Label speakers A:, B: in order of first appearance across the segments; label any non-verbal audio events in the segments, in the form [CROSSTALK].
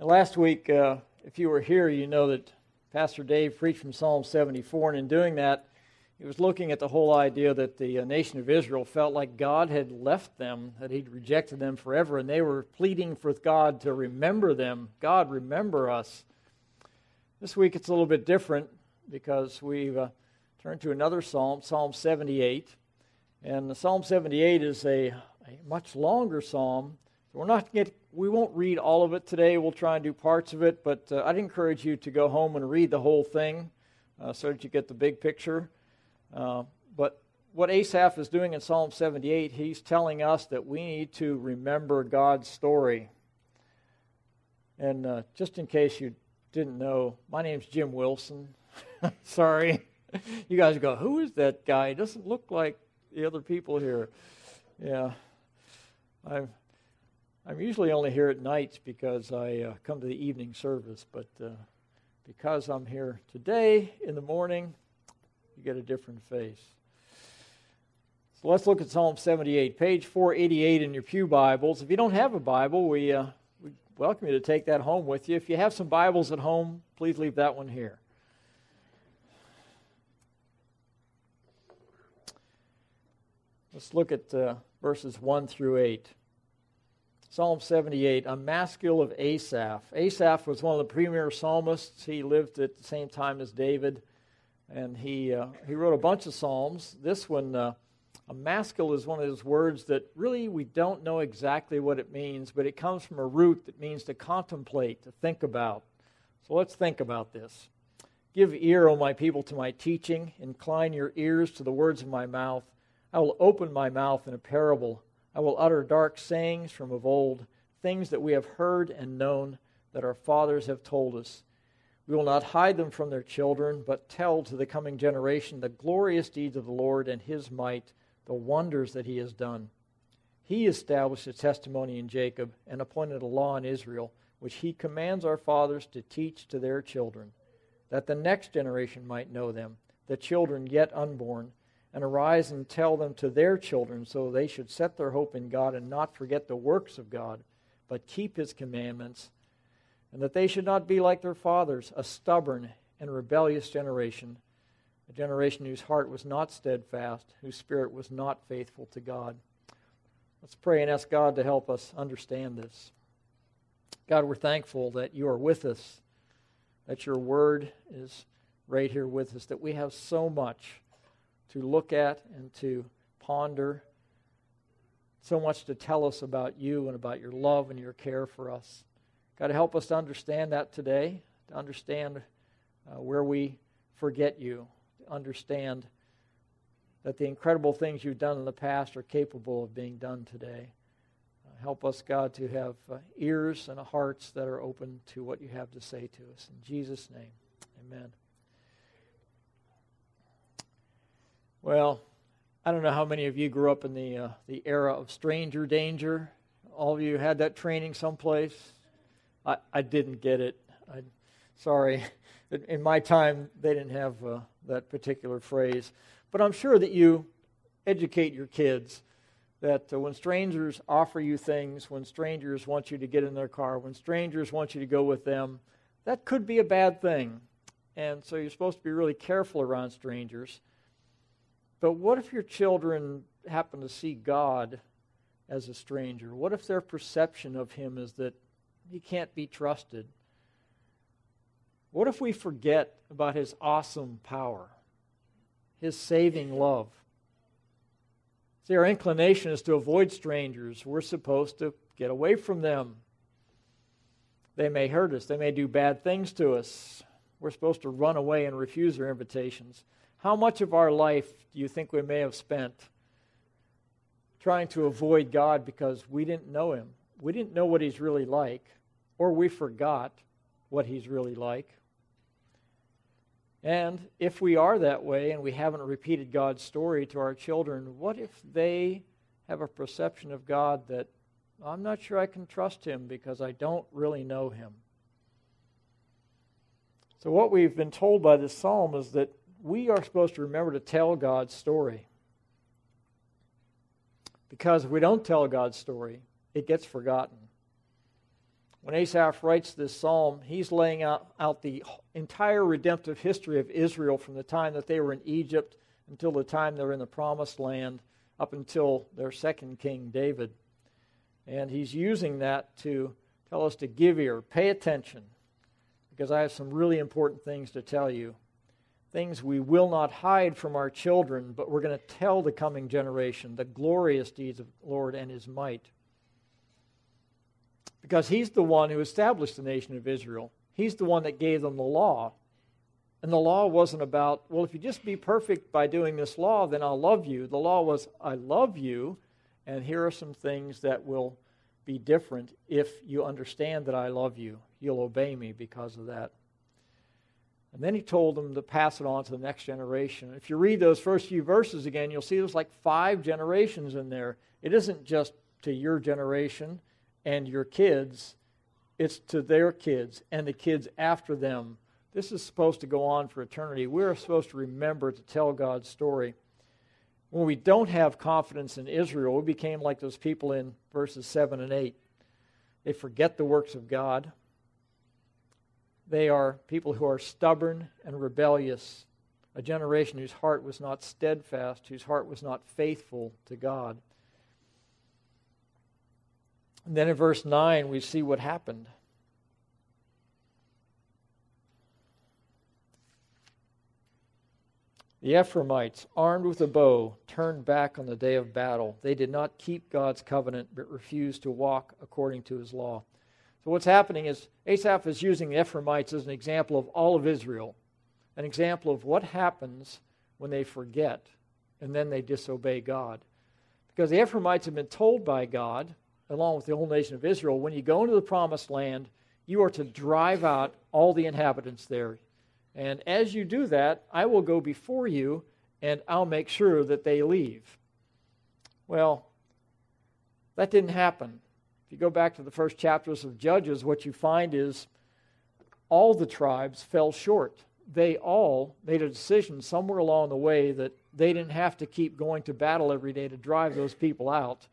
A: And last week, uh, if you were here, you know that Pastor Dave preached from Psalm 74, and in doing that, he was looking at the whole idea that the uh, nation of Israel felt like God had left them, that He'd rejected them forever, and they were pleading for God to remember them. God, remember us. This week it's a little bit different because we've uh, turned to another psalm, Psalm 78. And Psalm 78 is a, a much longer psalm. We're not get, we won't read all of it today. We'll try and do parts of it, but uh, I'd encourage you to go home and read the whole thing uh, so that you get the big picture. Uh, but what Asaph is doing in Psalm 78, he's telling us that we need to remember God's story. And uh, just in case you didn't know, my name's Jim Wilson. [LAUGHS] Sorry. You guys go, who is that guy? He doesn't look like the other people here. Yeah. I'm, I'm usually only here at nights because I uh, come to the evening service, but uh, because I'm here today in the morning, you get a different face. So let's look at Psalm 78, page 488 in your Pew Bibles. If you don't have a Bible, we, uh, we welcome you to take that home with you. If you have some Bibles at home, please leave that one here. Let's look at uh, verses 1 through 8. Psalm 78, a maskil of Asaph. Asaph was one of the premier psalmists. He lived at the same time as David, and he, uh, he wrote a bunch of psalms. This one, uh, a maskil, is one of those words that really we don't know exactly what it means, but it comes from a root that means to contemplate, to think about. So let's think about this. Give ear, O my people, to my teaching. Incline your ears to the words of my mouth. I will open my mouth in a parable. I will utter dark sayings from of old, things that we have heard and known, that our fathers have told us. We will not hide them from their children, but tell to the coming generation the glorious deeds of the Lord and his might, the wonders that he has done. He established a testimony in Jacob and appointed a law in Israel, which he commands our fathers to teach to their children, that the next generation might know them, the children yet unborn and arise and tell them to their children, so they should set their hope in God and not forget the works of God, but keep his commandments, and that they should not be like their fathers, a stubborn and rebellious generation, a generation whose heart was not steadfast, whose spirit was not faithful to God. Let's pray and ask God to help us understand this. God, we're thankful that you are with us, that your word is right here with us, that we have so much to look at and to ponder. So much to tell us about you and about your love and your care for us. God, help us to understand that today, to understand uh, where we forget you, to understand that the incredible things you've done in the past are capable of being done today. Uh, help us, God, to have uh, ears and hearts that are open to what you have to say to us. In Jesus' name, amen. Well, I don't know how many of you grew up in the uh, the era of stranger danger. All of you had that training someplace. I, I didn't get it. I, sorry. [LAUGHS] In my time, they didn't have uh, that particular phrase. But I'm sure that you educate your kids that uh, when strangers offer you things, when strangers want you to get in their car, when strangers want you to go with them, that could be a bad thing. And so you're supposed to be really careful around strangers. But what if your children happen to see God as a stranger? What if their perception of him is that he can't be trusted? What if we forget about his awesome power, his saving love? See, our inclination is to avoid strangers. We're supposed to get away from them. They may hurt us, they may do bad things to us. We're supposed to run away and refuse their invitations. How much of our life do you think we may have spent trying to avoid God because we didn't know Him? We didn't know what He's really like, or we forgot what He's really like. And if we are that way and we haven't repeated God's story to our children, what if they have a perception of God that I'm not sure I can trust Him because I don't really know Him? So, what we've been told by this psalm is that we are supposed to remember to tell God's story. Because if we don't tell God's story, it gets forgotten. When Asaph writes this psalm, he's laying out, out the entire redemptive history of Israel from the time that they were in Egypt until the time they were in the promised land, up until their second king, David. And he's using that to tell us to give ear, pay attention, because I have some really important things to tell you. Things we will not hide from our children, but we're going to tell the coming generation the glorious deeds of the Lord and his might because he's the one who established the nation of Israel. He's the one that gave them the law. And the law wasn't about, well, if you just be perfect by doing this law, then I'll love you. The law was, I love you, and here are some things that will be different if you understand that I love you. You'll obey me because of that. And then he told them to pass it on to the next generation. If you read those first few verses again, you'll see there's like five generations in there. It isn't just to your generation, and your kids, it's to their kids and the kids after them. This is supposed to go on for eternity. We're supposed to remember to tell God's story. When we don't have confidence in Israel, we became like those people in verses 7 and 8. They forget the works of God. They are people who are stubborn and rebellious, a generation whose heart was not steadfast, whose heart was not faithful to God. And then in verse 9, we see what happened. The Ephraimites, armed with a bow, turned back on the day of battle. They did not keep God's covenant, but refused to walk according to his law. So, what's happening is Asaph is using the Ephraimites as an example of all of Israel, an example of what happens when they forget and then they disobey God. Because the Ephraimites have been told by God along with the whole nation of Israel, when you go into the promised land, you are to drive out all the inhabitants there. And as you do that, I will go before you and I'll make sure that they leave. Well, that didn't happen. If you go back to the first chapters of Judges, what you find is all the tribes fell short. They all made a decision somewhere along the way that they didn't have to keep going to battle every day to drive those people out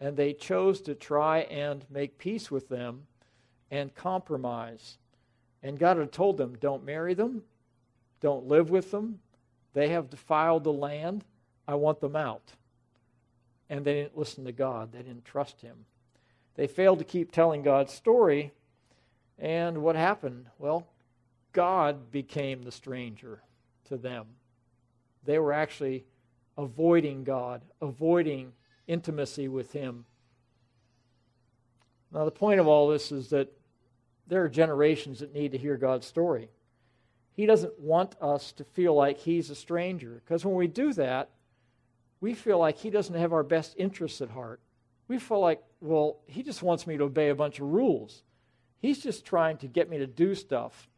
A: and they chose to try and make peace with them and compromise. And God had told them, don't marry them, don't live with them. They have defiled the land. I want them out. And they didn't listen to God, they didn't trust Him. They failed to keep telling God's story. And what happened? Well, God became the stranger to them. They were actually avoiding God, avoiding intimacy with Him. Now, the point of all this is that there are generations that need to hear God's story. He doesn't want us to feel like He's a stranger, because when we do that, we feel like He doesn't have our best interests at heart. We feel like, well, He just wants me to obey a bunch of rules. He's just trying to get me to do stuff.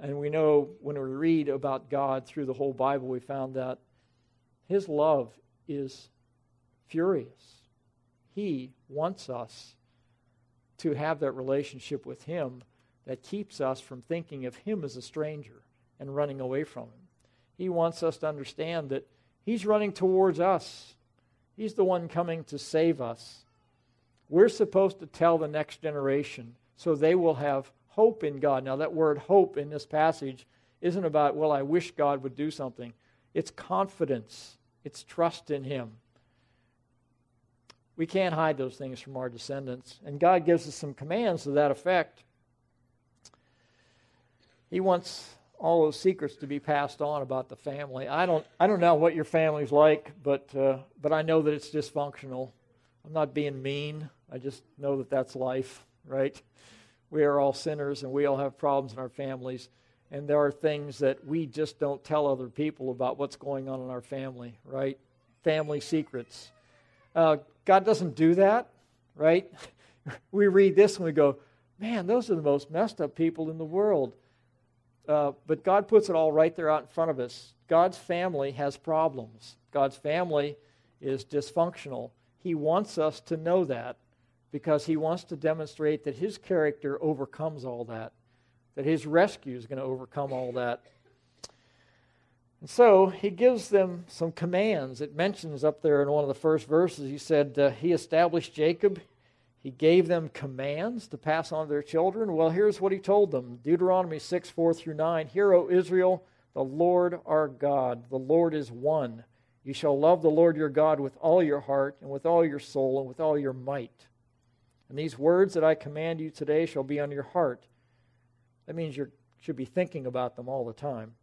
A: And we know when we read about God through the whole Bible, we found that His love is furious. He wants us to have that relationship with Him that keeps us from thinking of Him as a stranger and running away from Him. He wants us to understand that He's running towards us, He's the one coming to save us. We're supposed to tell the next generation so they will have hope in God. Now, that word hope in this passage isn't about, well, I wish God would do something. It's confidence, it's trust in Him. We can't hide those things from our descendants. And God gives us some commands to that effect. He wants all those secrets to be passed on about the family. I don't, I don't know what your family's like, but, uh, but I know that it's dysfunctional. I'm not being mean. I just know that that's life, right? We are all sinners and we all have problems in our families. And there are things that we just don't tell other people about what's going on in our family, right? Family secrets. Uh, God doesn't do that, right? [LAUGHS] we read this and we go, man, those are the most messed up people in the world. Uh, but God puts it all right there out in front of us. God's family has problems. God's family is dysfunctional. He wants us to know that because he wants to demonstrate that his character overcomes all that, that his rescue is going to overcome all that. And so he gives them some commands. It mentions up there in one of the first verses, he said, uh, He established Jacob, He gave them commands to pass on to their children. Well, here's what he told them Deuteronomy 6 4 through 9. Hear, O Israel, the Lord our God, the Lord is one. You shall love the Lord your God with all your heart, and with all your soul, and with all your might. And these words that I command you today shall be on your heart. That means you should be thinking about them all the time.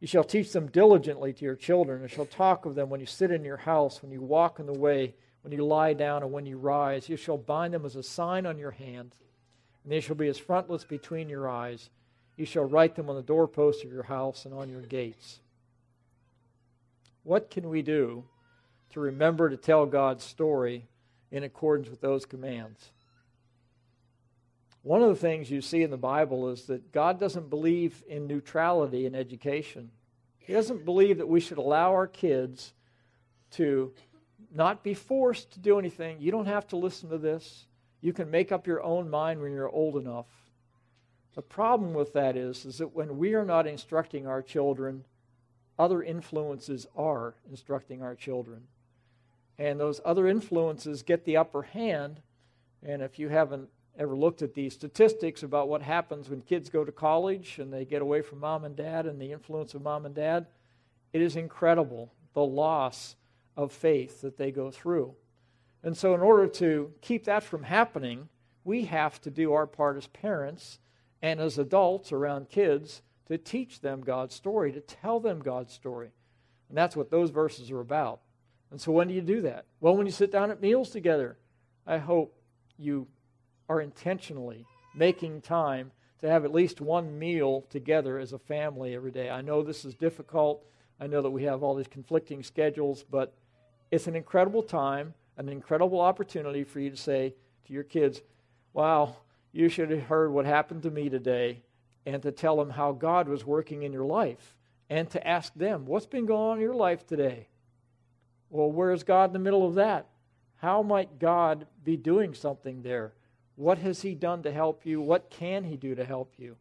A: You shall teach them diligently to your children, and shall talk of them when you sit in your house, when you walk in the way when you lie down and when you rise. You shall bind them as a sign on your hand, and they shall be as frontlets between your eyes. You shall write them on the doorposts of your house and on your gates. What can we do to remember to tell God's story in accordance with those commands? One of the things you see in the Bible is that God doesn't believe in neutrality in education. He doesn't believe that we should allow our kids to not be forced to do anything. You don't have to listen to this. You can make up your own mind when you're old enough. The problem with that is, is that when we are not instructing our children, other influences are instructing our children. And those other influences get the upper hand. And if you haven't ever looked at these statistics about what happens when kids go to college and they get away from mom and dad and the influence of mom and dad, it is incredible the loss of faith that they go through. And so, in order to keep that from happening, we have to do our part as parents and as adults around kids to teach them God's story, to tell them God's story. And that's what those verses are about. And so, when do you do that? Well, when you sit down at meals together, I hope you are intentionally making time to have at least one meal together as a family every day. I know this is difficult. I know that we have all these conflicting schedules, but it's an incredible time, an incredible opportunity for you to say to your kids, Wow, you should have heard what happened to me today, and to tell them how God was working in your life, and to ask them, What's been going on in your life today? Well, where's God in the middle of that? How might God be doing something there? What has He done to help you? What can He do to help you?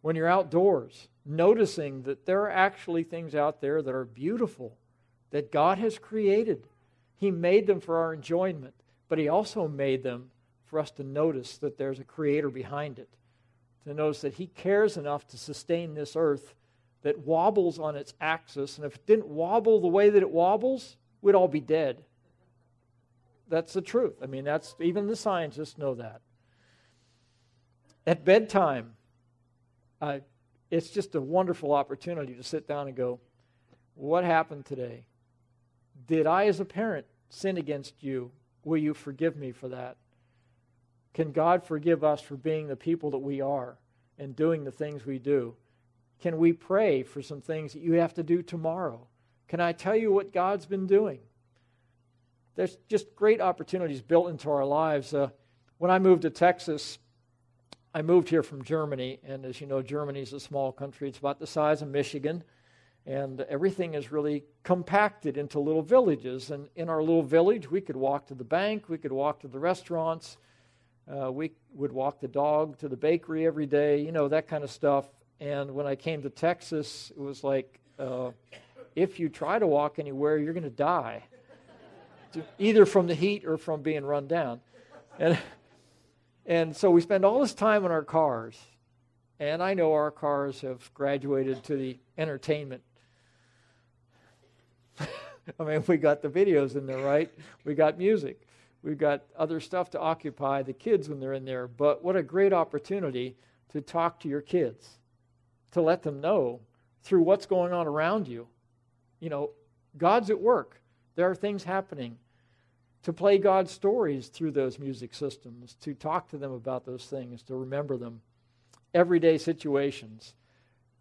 A: When you're outdoors, noticing that there are actually things out there that are beautiful that God has created. He made them for our enjoyment, but He also made them for us to notice that there's a creator behind it. To notice that He cares enough to sustain this earth that wobbles on its axis. And if it didn't wobble the way that it wobbles, we'd all be dead. That's the truth. I mean, that's even the scientists know that. At bedtime, uh, it's just a wonderful opportunity to sit down and go, What happened today? Did I, as a parent, sin against you? Will you forgive me for that? Can God forgive us for being the people that we are and doing the things we do? Can we pray for some things that you have to do tomorrow? Can I tell you what God's been doing? There's just great opportunities built into our lives. Uh, when I moved to Texas, I moved here from Germany, and as you know, Germany is a small country. It's about the size of Michigan and everything is really compacted into little villages. And in our little village, we could walk to the bank, we could walk to the restaurants, uh, we would walk the dog to the bakery every day, you know, that kind of stuff. And when I came to Texas, it was like, uh, if you try to walk anywhere, you're going to die, either from the heat or from being run down. And, and so we spend all this time in our cars. And I know our cars have graduated to the entertainment [LAUGHS] I mean, we got the videos in there, right? We got music. We've got other stuff to occupy the kids when they're in there. But what a great opportunity to talk to your kids, to let them know through what's going on around you. You know, God's at work. There are things happening. To play God's stories through those music systems, to talk to them about those things, to remember them. Everyday situations.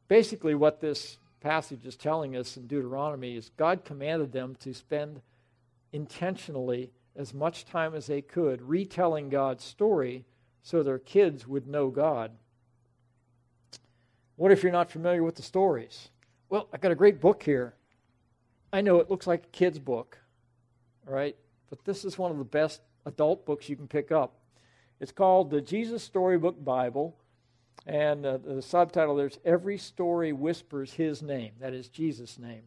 A: Basically, what this passage is telling us in Deuteronomy is God commanded them to spend intentionally as much time as they could retelling God's story so their kids would know God. What if you're not familiar with the stories? Well, I've got a great book here. I know it looks like a kid's book, right? But this is one of the best adult books you can pick up. It's called the Jesus Storybook Bible and uh, the subtitle there's Every Story Whispers His Name. That is Jesus' name.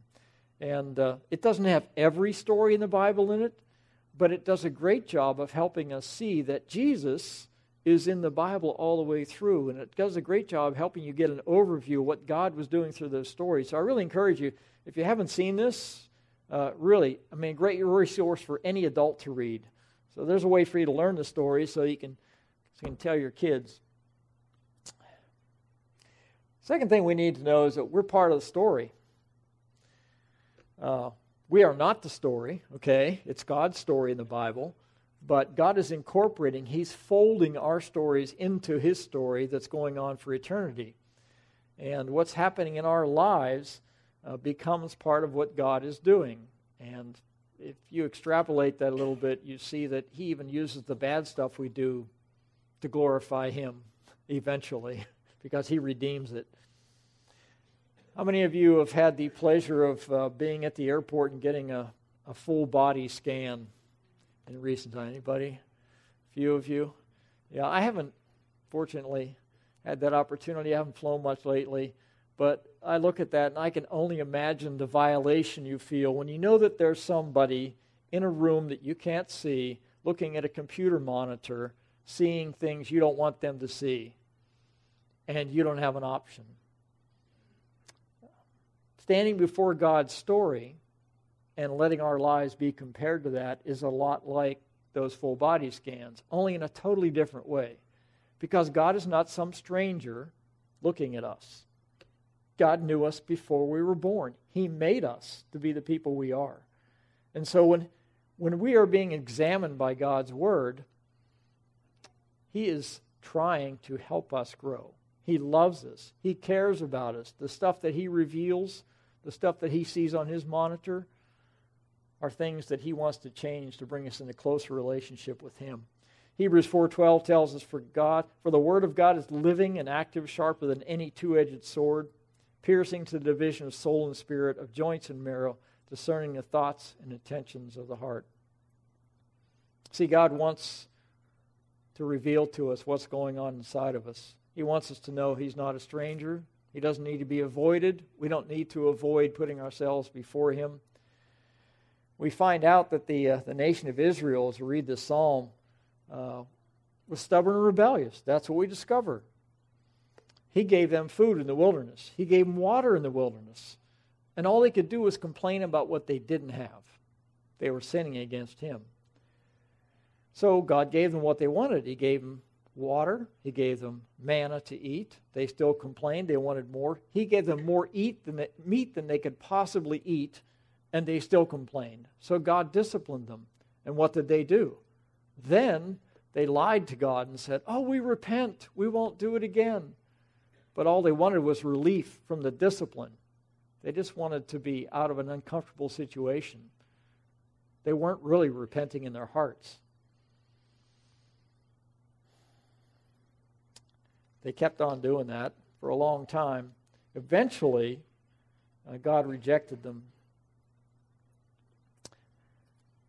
A: And uh, it doesn't have every story in the Bible in it, but it does a great job of helping us see that Jesus is in the Bible all the way through, and it does a great job helping you get an overview of what God was doing through those stories. So I really encourage you, if you haven't seen this, uh, really, I mean, great resource for any adult to read. So there's a way for you to learn the story so you can, so you can tell your kids. Second thing we need to know is that we're part of the story. Uh, we are not the story, okay? It's God's story in the Bible, but God is incorporating, He's folding our stories into His story that's going on for eternity. And what's happening in our lives uh, becomes part of what God is doing. And if you extrapolate that a little bit, you see that He even uses the bad stuff we do to glorify Him eventually [LAUGHS] because He redeems it. How many of you have had the pleasure of uh, being at the airport and getting a, a full body scan in recent time? Anybody? A few of you? Yeah, I haven't, fortunately, had that opportunity. I haven't flown much lately. But I look at that and I can only imagine the violation you feel when you know that there's somebody in a room that you can't see looking at a computer monitor, seeing things you don't want them to see, and you don't have an option standing before God's story and letting our lives be compared to that is a lot like those full body scans, only in a totally different way. Because God is not some stranger looking at us. God knew us before we were born. He made us to be the people we are. And so when, when we are being examined by God's Word, He is trying to help us grow. He loves us. He cares about us. The stuff that He reveals the stuff that he sees on his monitor are things that he wants to change to bring us into closer relationship with him. Hebrews 4:12 tells us for God for the word of God is living and active sharper than any two-edged sword piercing to the division of soul and spirit of joints and marrow discerning the thoughts and intentions of the heart. See God wants to reveal to us what's going on inside of us. He wants us to know he's not a stranger. He doesn't need to be avoided. We don't need to avoid putting ourselves before Him. We find out that the, uh, the nation of Israel, as we read this psalm, uh, was stubborn and rebellious. That's what we discover. He gave them food in the wilderness, He gave them water in the wilderness. And all they could do was complain about what they didn't have. They were sinning against Him. So God gave them what they wanted. He gave them water. He gave them manna to eat. They still complained. They wanted more. He gave them more eat than meat than they could possibly eat, and they still complained. So God disciplined them. And what did they do? Then they lied to God and said, Oh, we repent. We won't do it again. But all they wanted was relief from the discipline. They just wanted to be out of an uncomfortable situation. They weren't really repenting in their hearts. They kept on doing that for a long time. Eventually, uh, God rejected them.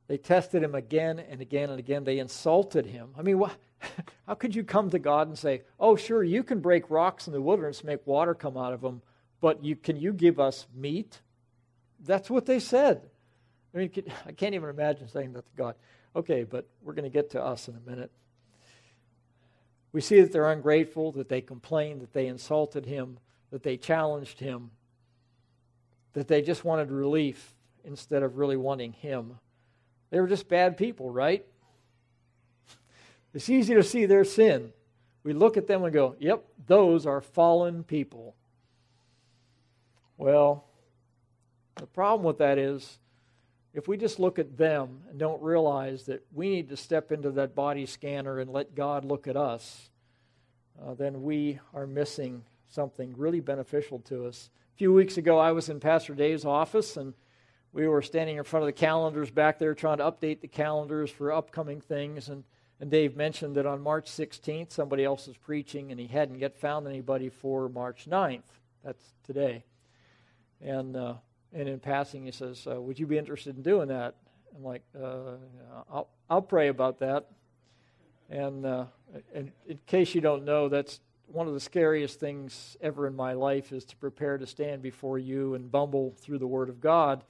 A: They tested him again and again and again. They insulted him. I mean, wh- [LAUGHS] how could you come to God and say, "Oh, sure, you can break rocks in the wilderness, make water come out of them, but you, can you give us meat?" That's what they said. I mean, [LAUGHS] I can't even imagine saying that to God. Okay, but we're going to get to us in a minute. We see that they're ungrateful, that they complained, that they insulted him, that they challenged him, that they just wanted relief instead of really wanting him. They were just bad people, right? It's easy to see their sin. We look at them and go, yep, those are fallen people. Well, the problem with that is if we just look at them and don't realize that we need to step into that body scanner and let God look at us, uh, then we are missing something really beneficial to us. A few weeks ago, I was in Pastor Dave's office and we were standing in front of the calendars back there trying to update the calendars for upcoming things. And, and Dave mentioned that on March 16th, somebody else was preaching and he hadn't yet found anybody for March 9th. That's today. And uh, and in passing, he says, uh, Would you be interested in doing that? I'm like, uh, I'll, I'll pray about that. And, uh, and in case you don't know, that's one of the scariest things ever in my life is to prepare to stand before you and bumble through the Word of God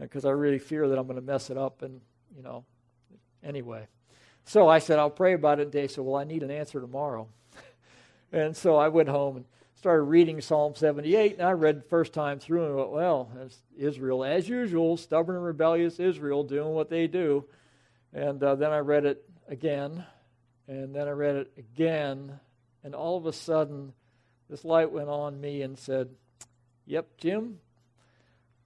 A: because uh, I really fear that I'm going to mess it up and, you know, Anyway, so I said, I'll pray about it. Dave said, Well, I need an answer tomorrow. [LAUGHS] and so I went home and started reading Psalm 78, and I read the first time through and went, Well, Israel, as usual, stubborn and rebellious Israel doing what they do. And uh, then I read it again, and then I read it again, and all of a sudden, this light went on me and said, Yep, Jim,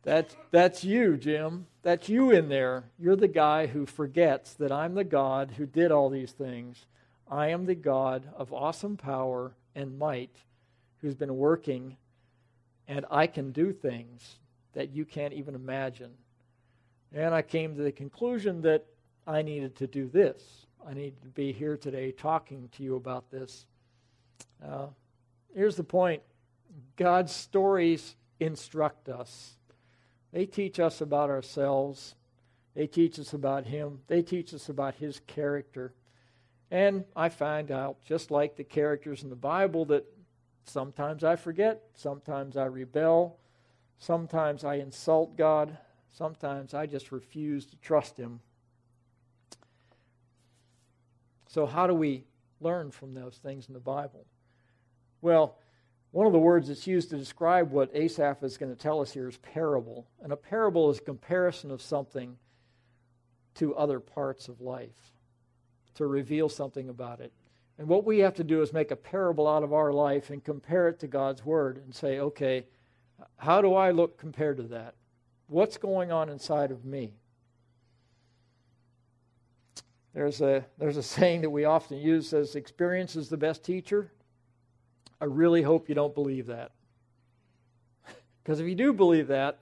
A: that's, that's you, Jim. That's you in there. You're the guy who forgets that I'm the God who did all these things. I am the God of awesome power and might who's been working, and I can do things that you can't even imagine. And I came to the conclusion that I needed to do this. I needed to be here today talking to you about this. Uh, here's the point God's stories instruct us, they teach us about ourselves, they teach us about Him, they teach us about His character. And I find out, just like the characters in the Bible, that sometimes I forget, sometimes I rebel, sometimes I insult God, sometimes I just refuse to trust Him. So, how do we learn from those things in the Bible? Well, one of the words that's used to describe what Asaph is going to tell us here is parable. And a parable is a comparison of something to other parts of life, to reveal something about it. And what we have to do is make a parable out of our life and compare it to God's Word and say, okay, how do I look compared to that? What's going on inside of me? There's a, there's a saying that we often use as experience is the best teacher. I really hope you don't believe that. Because if you do believe that,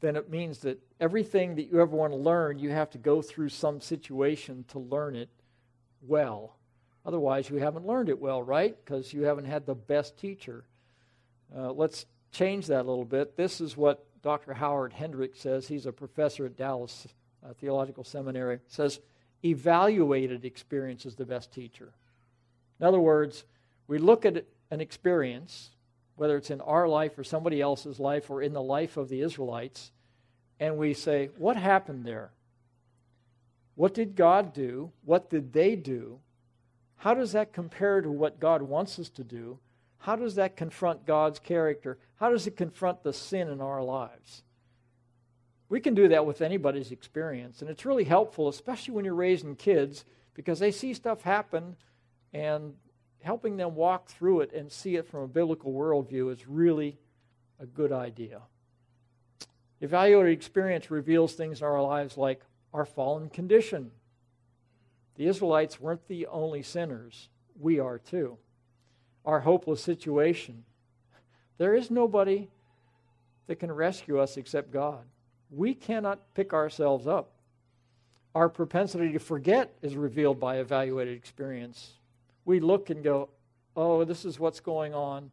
A: then it means that everything that you ever want to learn, you have to go through some situation to learn it well. Otherwise, you haven't learned it well, right? Because you haven't had the best teacher. Uh, let's change that a little bit. This is what Dr. Howard Hendrick says. He's a professor at Dallas uh, Theological Seminary. says, evaluated experience is the best teacher. In other words, we look at an experience, whether it's in our life or somebody else's life or in the life of the Israelites, and we say, What happened there? What did God do? What did they do? How does that compare to what God wants us to do? How does that confront God's character? How does it confront the sin in our lives? We can do that with anybody's experience, and it's really helpful, especially when you're raising kids, because they see stuff happen and helping them walk through it and see it from a biblical worldview is really a good idea. Evaluated experience reveals things in our lives like our fallen condition. The Israelites weren't the only sinners, we are too. Our hopeless situation. There is nobody that can rescue us except God. We cannot pick ourselves up. Our propensity to forget is revealed by evaluated experience we look and go, oh, this is what's going on.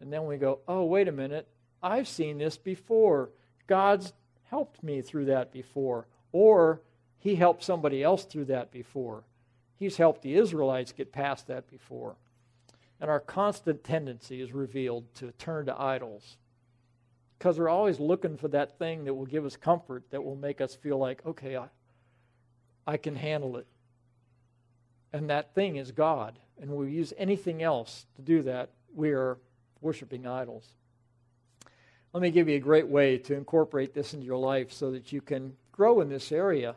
A: And then we go, oh, wait a minute. I've seen this before. God's helped me through that before. Or he helped somebody else through that before. He's helped the Israelites get past that before. And our constant tendency is revealed to turn to idols. Because we're always looking for that thing that will give us comfort, that will make us feel like, okay, I, I can handle it. And that thing is God and we use anything else to do that, we are worshiping idols. Let me give you a great way to incorporate this into your life so that you can grow in this area,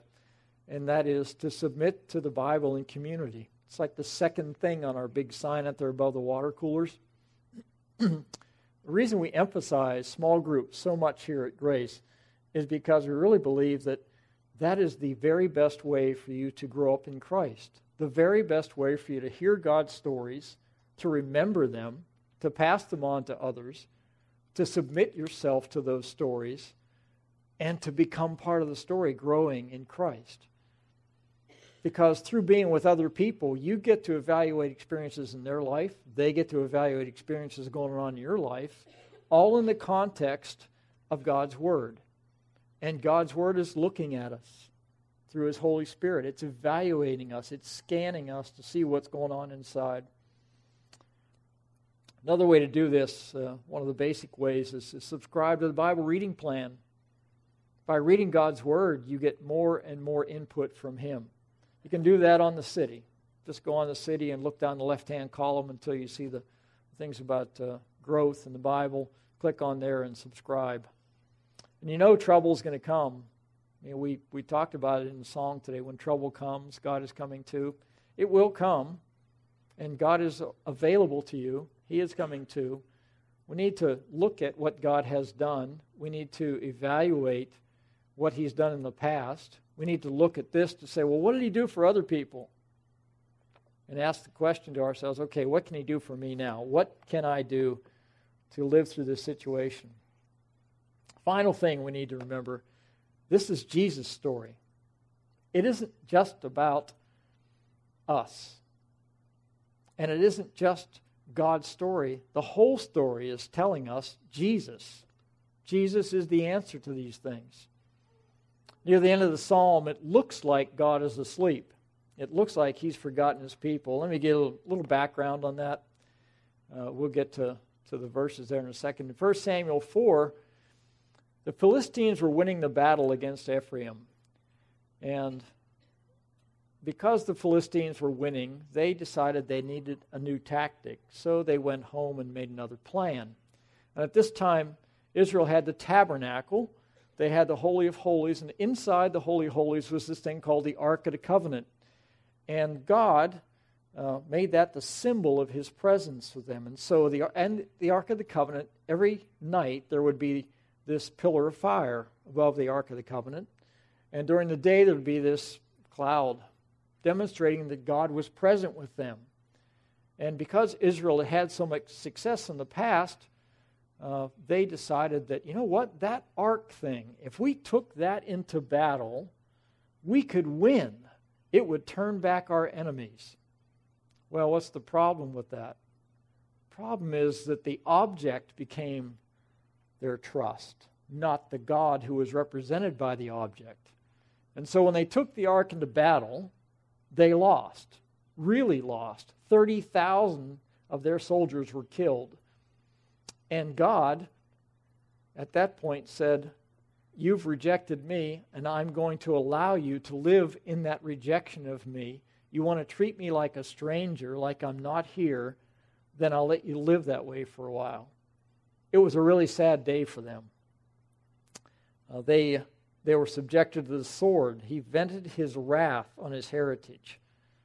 A: and that is to submit to the Bible in community. It's like the second thing on our big sign out there above the water coolers. [CLEARS THROAT] the reason we emphasize small groups so much here at Grace is because we really believe that that is the very best way for you to grow up in Christ the very best way for you to hear God's stories, to remember them, to pass them on to others, to submit yourself to those stories, and to become part of the story growing in Christ. Because through being with other people, you get to evaluate experiences in their life, they get to evaluate experiences going on in your life, all in the context of God's Word. And God's Word is looking at us through His Holy Spirit. It's evaluating us, it's scanning us to see what's going on inside. Another way to do this, uh, one of the basic ways, is to subscribe to the Bible reading plan. By reading God's Word, you get more and more input from Him. You can do that on the city. Just go on the city and look down the left hand column until you see the things about uh, growth in the Bible. Click on there and subscribe. And you know trouble is going to come. You know, we, we talked about it in the song today. When trouble comes, God is coming too. It will come, and God is available to you. He is coming too. We need to look at what God has done. We need to evaluate what He's done in the past. We need to look at this to say, well, what did He do for other people? And ask the question to ourselves, okay, what can He do for me now? What can I do to live through this situation? Final thing we need to remember this is Jesus' story. It isn't just about us. And it isn't just God's story. The whole story is telling us Jesus. Jesus is the answer to these things. Near the end of the psalm, it looks like God is asleep. It looks like he's forgotten his people. Let me give a little background on that. Uh, we'll get to, to the verses there in a second. In 1 Samuel 4, the Philistines were winning the battle against Ephraim. And because the Philistines were winning, they decided they needed a new tactic. So they went home and made another plan. And at this time, Israel had the tabernacle, they had the Holy of Holies, and inside the Holy of Holies was this thing called the Ark of the Covenant. And God uh, made that the symbol of his presence with them. And so the, and the Ark of the Covenant, every night there would be this pillar of fire above the Ark of the Covenant. And during the day, there would be this cloud demonstrating that God was present with them. And because Israel had had so much success in the past, uh, they decided that, you know what, that ark thing, if we took that into battle, we could win. It would turn back our enemies. Well, what's the problem with that? Problem is that the object became their trust, not the God who was represented by the object. And so when they took the ark into battle, they lost, really lost. 30,000 of their soldiers were killed. And God, at that point, said, You've rejected me, and I'm going to allow you to live in that rejection of me. You want to treat me like a stranger, like I'm not here, then I'll let you live that way for a while. It was a really sad day for them. Uh, they, they were subjected to the sword. He vented his wrath on his heritage.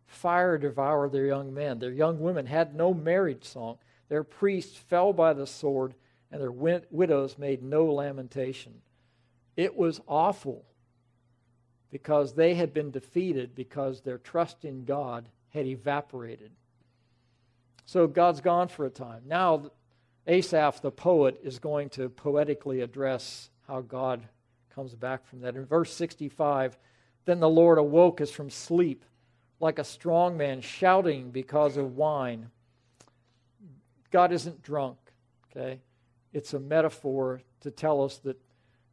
A: Fire devoured their young men. Their young women had no marriage song. Their priests fell by the sword, and their widows made no lamentation. It was awful because they had been defeated because their trust in God had evaporated. So God's gone for a time. Now, Asaph, the poet, is going to poetically address how God comes back from that. In verse 65, then the Lord awoke us from sleep like a strong man shouting because of wine. God isn't drunk, okay? It's a metaphor to tell us that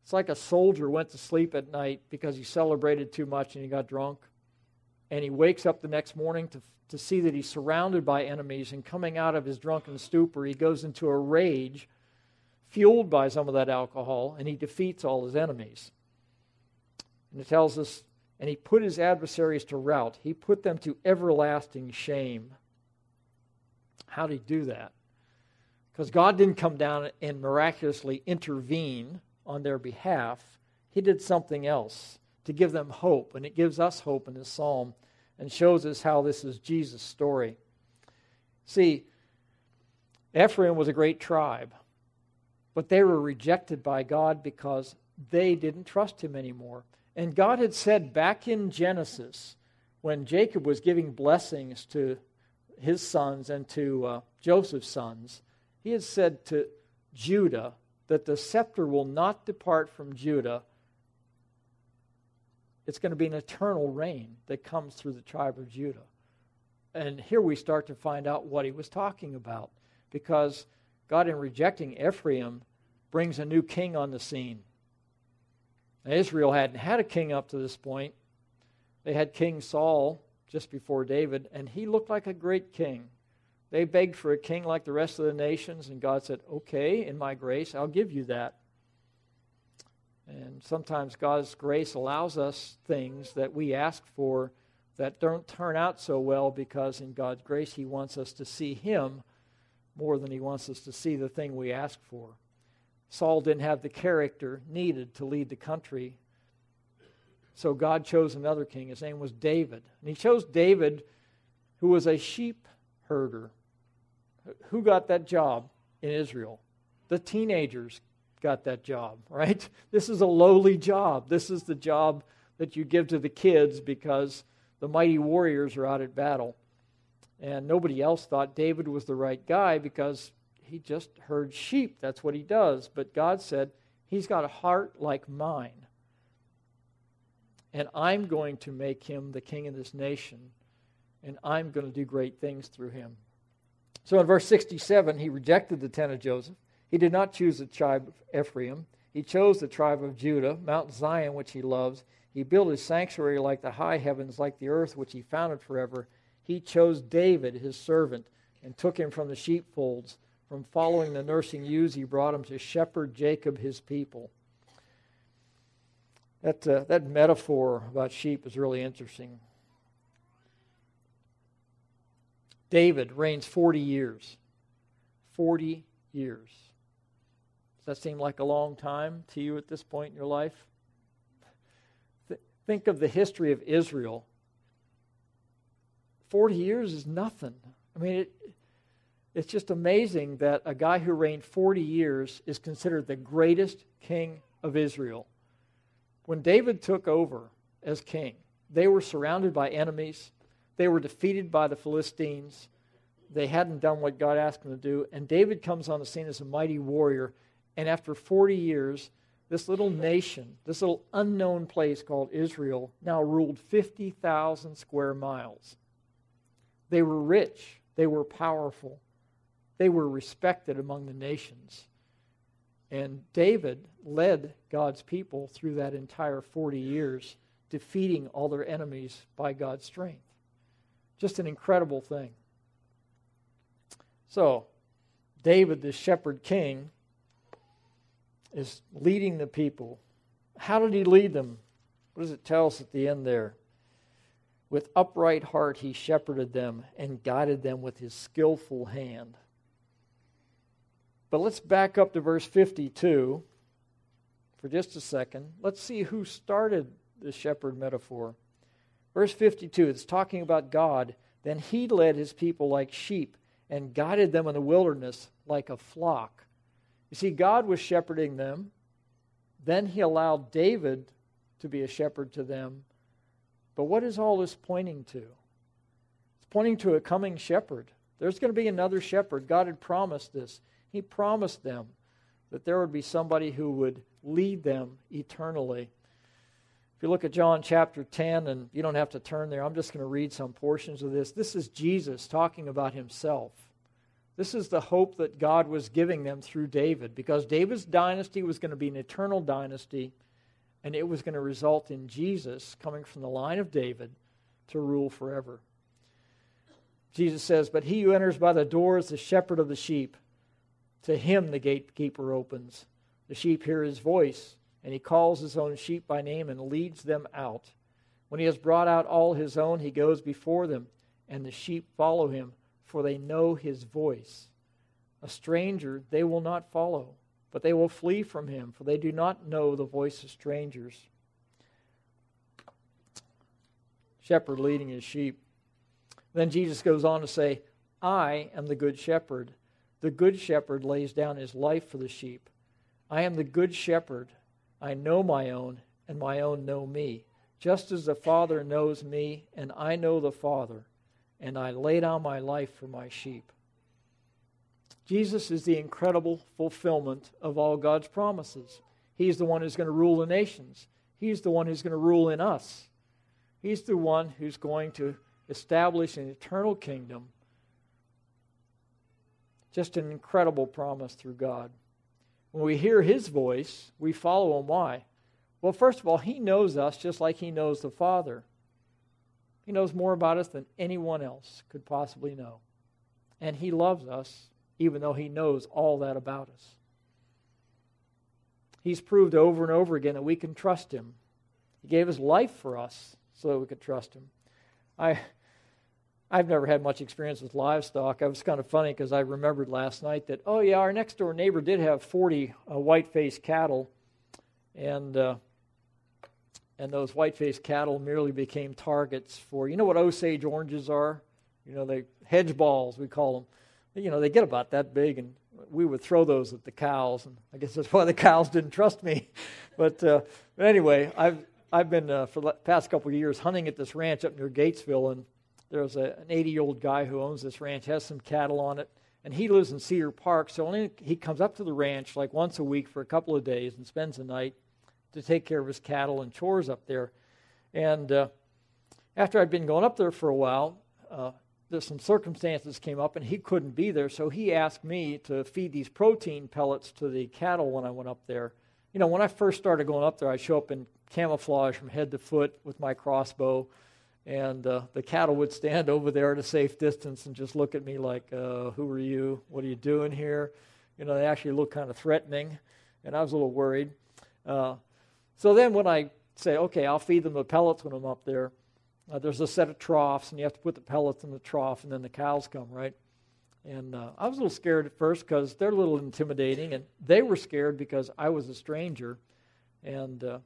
A: it's like a soldier went to sleep at night because he celebrated too much and he got drunk. And he wakes up the next morning to, to see that he's surrounded by enemies. And coming out of his drunken stupor, he goes into a rage fueled by some of that alcohol and he defeats all his enemies. And it tells us and he put his adversaries to rout. He put them to everlasting shame. How did he do that? Because God didn't come down and miraculously intervene on their behalf. He did something else to give them hope. And it gives us hope in this psalm and shows us how this is Jesus' story. See, Ephraim was a great tribe, but they were rejected by God because they didn't trust him anymore. And God had said back in Genesis, when Jacob was giving blessings to his sons and to uh, Joseph's sons, he had said to Judah that the scepter will not depart from Judah. It's going to be an eternal reign that comes through the tribe of Judah. And here we start to find out what he was talking about because God, in rejecting Ephraim, brings a new king on the scene. Now, Israel hadn't had a king up to this point. They had King Saul just before David, and he looked like a great king. They begged for a king like the rest of the nations, and God said, Okay, in my grace, I'll give you that. And sometimes God's grace allows us things that we ask for that don't turn out so well because, in God's grace, He wants us to see Him more than He wants us to see the thing we ask for. Saul didn't have the character needed to lead the country, so God chose another king. His name was David. And He chose David, who was a sheep herder. Who got that job in Israel? The teenagers got that job, [LAUGHS] right? This is a lowly job. This is the job that you give to the kids because the mighty warriors are out at battle. And nobody else thought David was the right guy because he just herds sheep. That's what he does. But God said, He's got a heart like mine. And I'm going to make him the king of this nation. And I'm going to do great things through him. So in verse 67, he rejected the tent of Joseph. He did not choose the tribe of Ephraim. He chose the tribe of Judah, Mount Zion, which he loves. He built his sanctuary like the high heavens, like the earth, which he founded forever. He chose David, his servant, and took him from the sheepfolds. From following the nursing ewes, he brought him to shepherd Jacob, his people. That, uh, that metaphor about sheep is really interesting. David reigns 40 years. 40 years. Does that seem like a long time to you at this point in your life? Th- think of the history of Israel. 40 years is nothing. I mean, it, it's just amazing that a guy who reigned 40 years is considered the greatest king of Israel. When David took over as king, they were surrounded by enemies. They were defeated by the Philistines. They hadn't done what God asked them to do. And David comes on the scene as a mighty warrior. And after 40 years, this little nation, this little unknown place called Israel, now ruled 50,000 square miles. They were rich, they were powerful, they were respected among the nations. And David led God's people through that entire 40 years, defeating all their enemies by God's strength. Just an incredible thing. So, David, the shepherd king, is leading the people. How did he lead them? What does it tell us at the end there? With upright heart he shepherded them and guided them with his skillful hand. But let's back up to verse 52 for just a second. Let's see who started the shepherd metaphor. Verse 52, it's talking about God. Then he led his people like sheep and guided them in the wilderness like a flock. You see, God was shepherding them. Then he allowed David to be a shepherd to them. But what is all this pointing to? It's pointing to a coming shepherd. There's going to be another shepherd. God had promised this. He promised them that there would be somebody who would lead them eternally If you look at John chapter 10, and you don't have to turn there, I'm just going to read some portions of this. This is Jesus talking about himself. This is the hope that God was giving them through David, because David's dynasty was going to be an eternal dynasty, and it was going to result in Jesus coming from the line of David to rule forever. Jesus says, But he who enters by the door is the shepherd of the sheep. To him the gatekeeper opens. The sheep hear his voice and he calls his own sheep by name and leads them out. When he has brought out all his own, he goes before them, and the sheep follow him, for they know his voice. A stranger they will not follow, but they will flee from him, for they do not know the voice of strangers. Shepherd leading his sheep. Then Jesus goes on to say, I am the good shepherd. The good shepherd lays down his life for the sheep. I am the good shepherd. I know my own, and my own know me, just as the Father knows me, and I know the Father, and I lay down my life for my sheep. Jesus is the incredible fulfillment of all God's promises. He's the one who's going to rule the nations. He's the one who's going to rule in us. He's the one who's going to establish an eternal kingdom. Just an incredible promise through God. When we hear his voice, we follow him. Why? Well, first of all, he knows us just like he knows the Father. He knows more about us than anyone else could possibly know. And he loves us, even though he knows all that about us. He's proved over and over again that we can trust him. He gave his life for us so that we could trust him. I I've never had much experience with livestock. I was kind of funny because I remembered last night that oh yeah, our next door neighbor did have 40 uh, white-faced cattle, and uh, and those white-faced cattle merely became targets for you know what Osage oranges are, you know they hedge balls we call them. You know they get about that big, and we would throw those at the cows, and I guess that's [LAUGHS] why the cows didn't trust me. [LAUGHS] but uh, but anyway, I've I've been uh, for the past couple of years hunting at this ranch up near Gatesville, and there's a, an 80 year old guy who owns this ranch, has some cattle on it, and he lives in Cedar Park. So only he comes up to the ranch like once a week for a couple of days and spends the night to take care of his cattle and chores up there. And uh, after I'd been going up there for a while, uh, there's some circumstances came up and he couldn't be there, so he asked me to feed these protein pellets to the cattle when I went up there. You know, when I first started going up there, I show up in camouflage from head to foot with my crossbow, and uh, the cattle would stand over there at a safe distance and just look at me like, uh, "Who are you? What are you doing here?" You know, they actually look kind of threatening, and I was a little worried. Uh, so then, when I say, "Okay, I'll feed them the pellets when I'm up there," Uh, there's a set of troughs, and you have to put the pellets in the trough, and then the cows come, right? And uh, I was a little scared at first because they're a little intimidating, and they were scared because I was a stranger. And uh,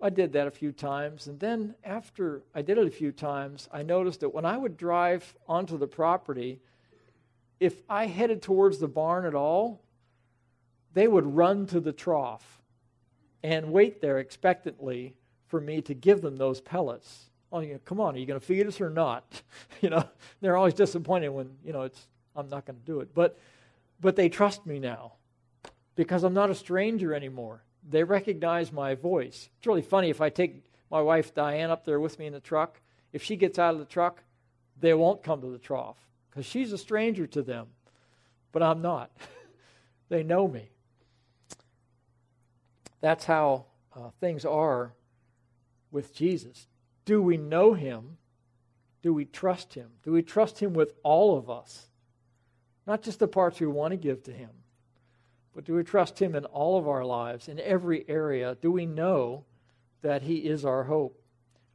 A: I did that a few times. And then after I did it a few times, I noticed that when I would drive onto the property, if I headed towards the barn at all, they would run to the trough and wait there expectantly for me to give them those pellets oh, you know, come on, are you going to feed us or not? [LAUGHS] you know, they're always disappointed when, you know, it's, I'm not going to do it. But, but they trust me now because I'm not a stranger anymore. They recognize my voice. It's really funny if I take my wife Diane up there with me in the truck. If she gets out of the truck, they won't come to the trough because she's a stranger to them. But I'm not. [LAUGHS] they know me. That's how uh, things are with Jesus. Do we know him? Do we trust him? Do we trust him with all of us? Not just the parts we want to give to him, but do we trust him in all of our lives, in every area? Do we know that he is our hope?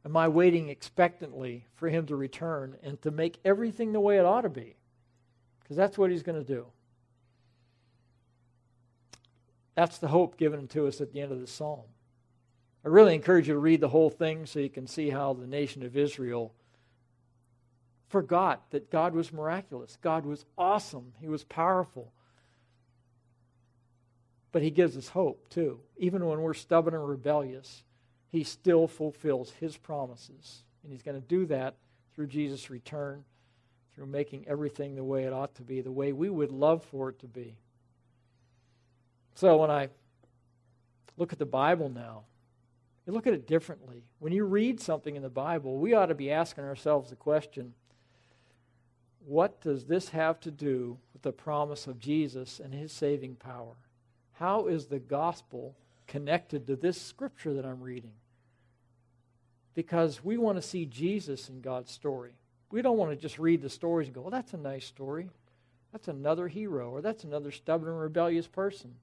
A: Am I waiting expectantly for him to return and to make everything the way it ought to be? Because that's what he's going to do. That's the hope given to us at the end of the psalm. I really encourage you to read the whole thing so you can see how the nation of Israel forgot that God was miraculous. God was awesome. He was powerful. But He gives us hope, too. Even when we're stubborn and rebellious, He still fulfills His promises. And He's going to do that through Jesus' return, through making everything the way it ought to be, the way we would love for it to be. So when I look at the Bible now, you look at it differently. When you read something in the Bible, we ought to be asking ourselves the question what does this have to do with the promise of Jesus and his saving power? How is the gospel connected to this scripture that I'm reading? Because we want to see Jesus in God's story. We don't want to just read the stories and go, well, that's a nice story. That's another hero, or that's another stubborn, rebellious person.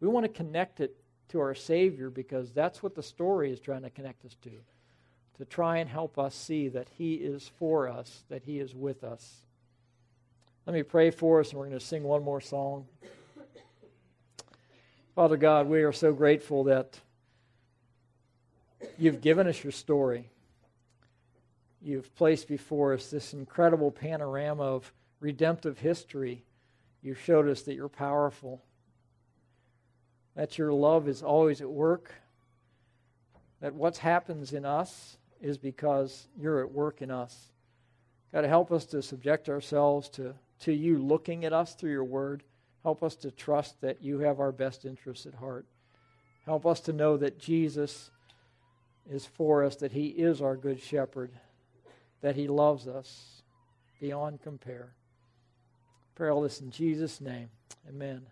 A: We want to connect it to our Savior because that's what the story is trying to connect us to. To try and help us see that He is for us, that He is with us. Let me pray for us, and we're going to sing one more song. Father God, we are so grateful that you've given us your story. You've placed before us this incredible panorama of redemptive history. You've showed us that you're powerful that your love is always at work, that what happens in us is because you're at work in us. God, help us to subject ourselves to, to you looking at us through your word. Help us to trust that you have our best interests at heart. Help us to know that Jesus is for us, that he is our good shepherd, that he loves us beyond compare. Pray all this in Jesus' name. Amen.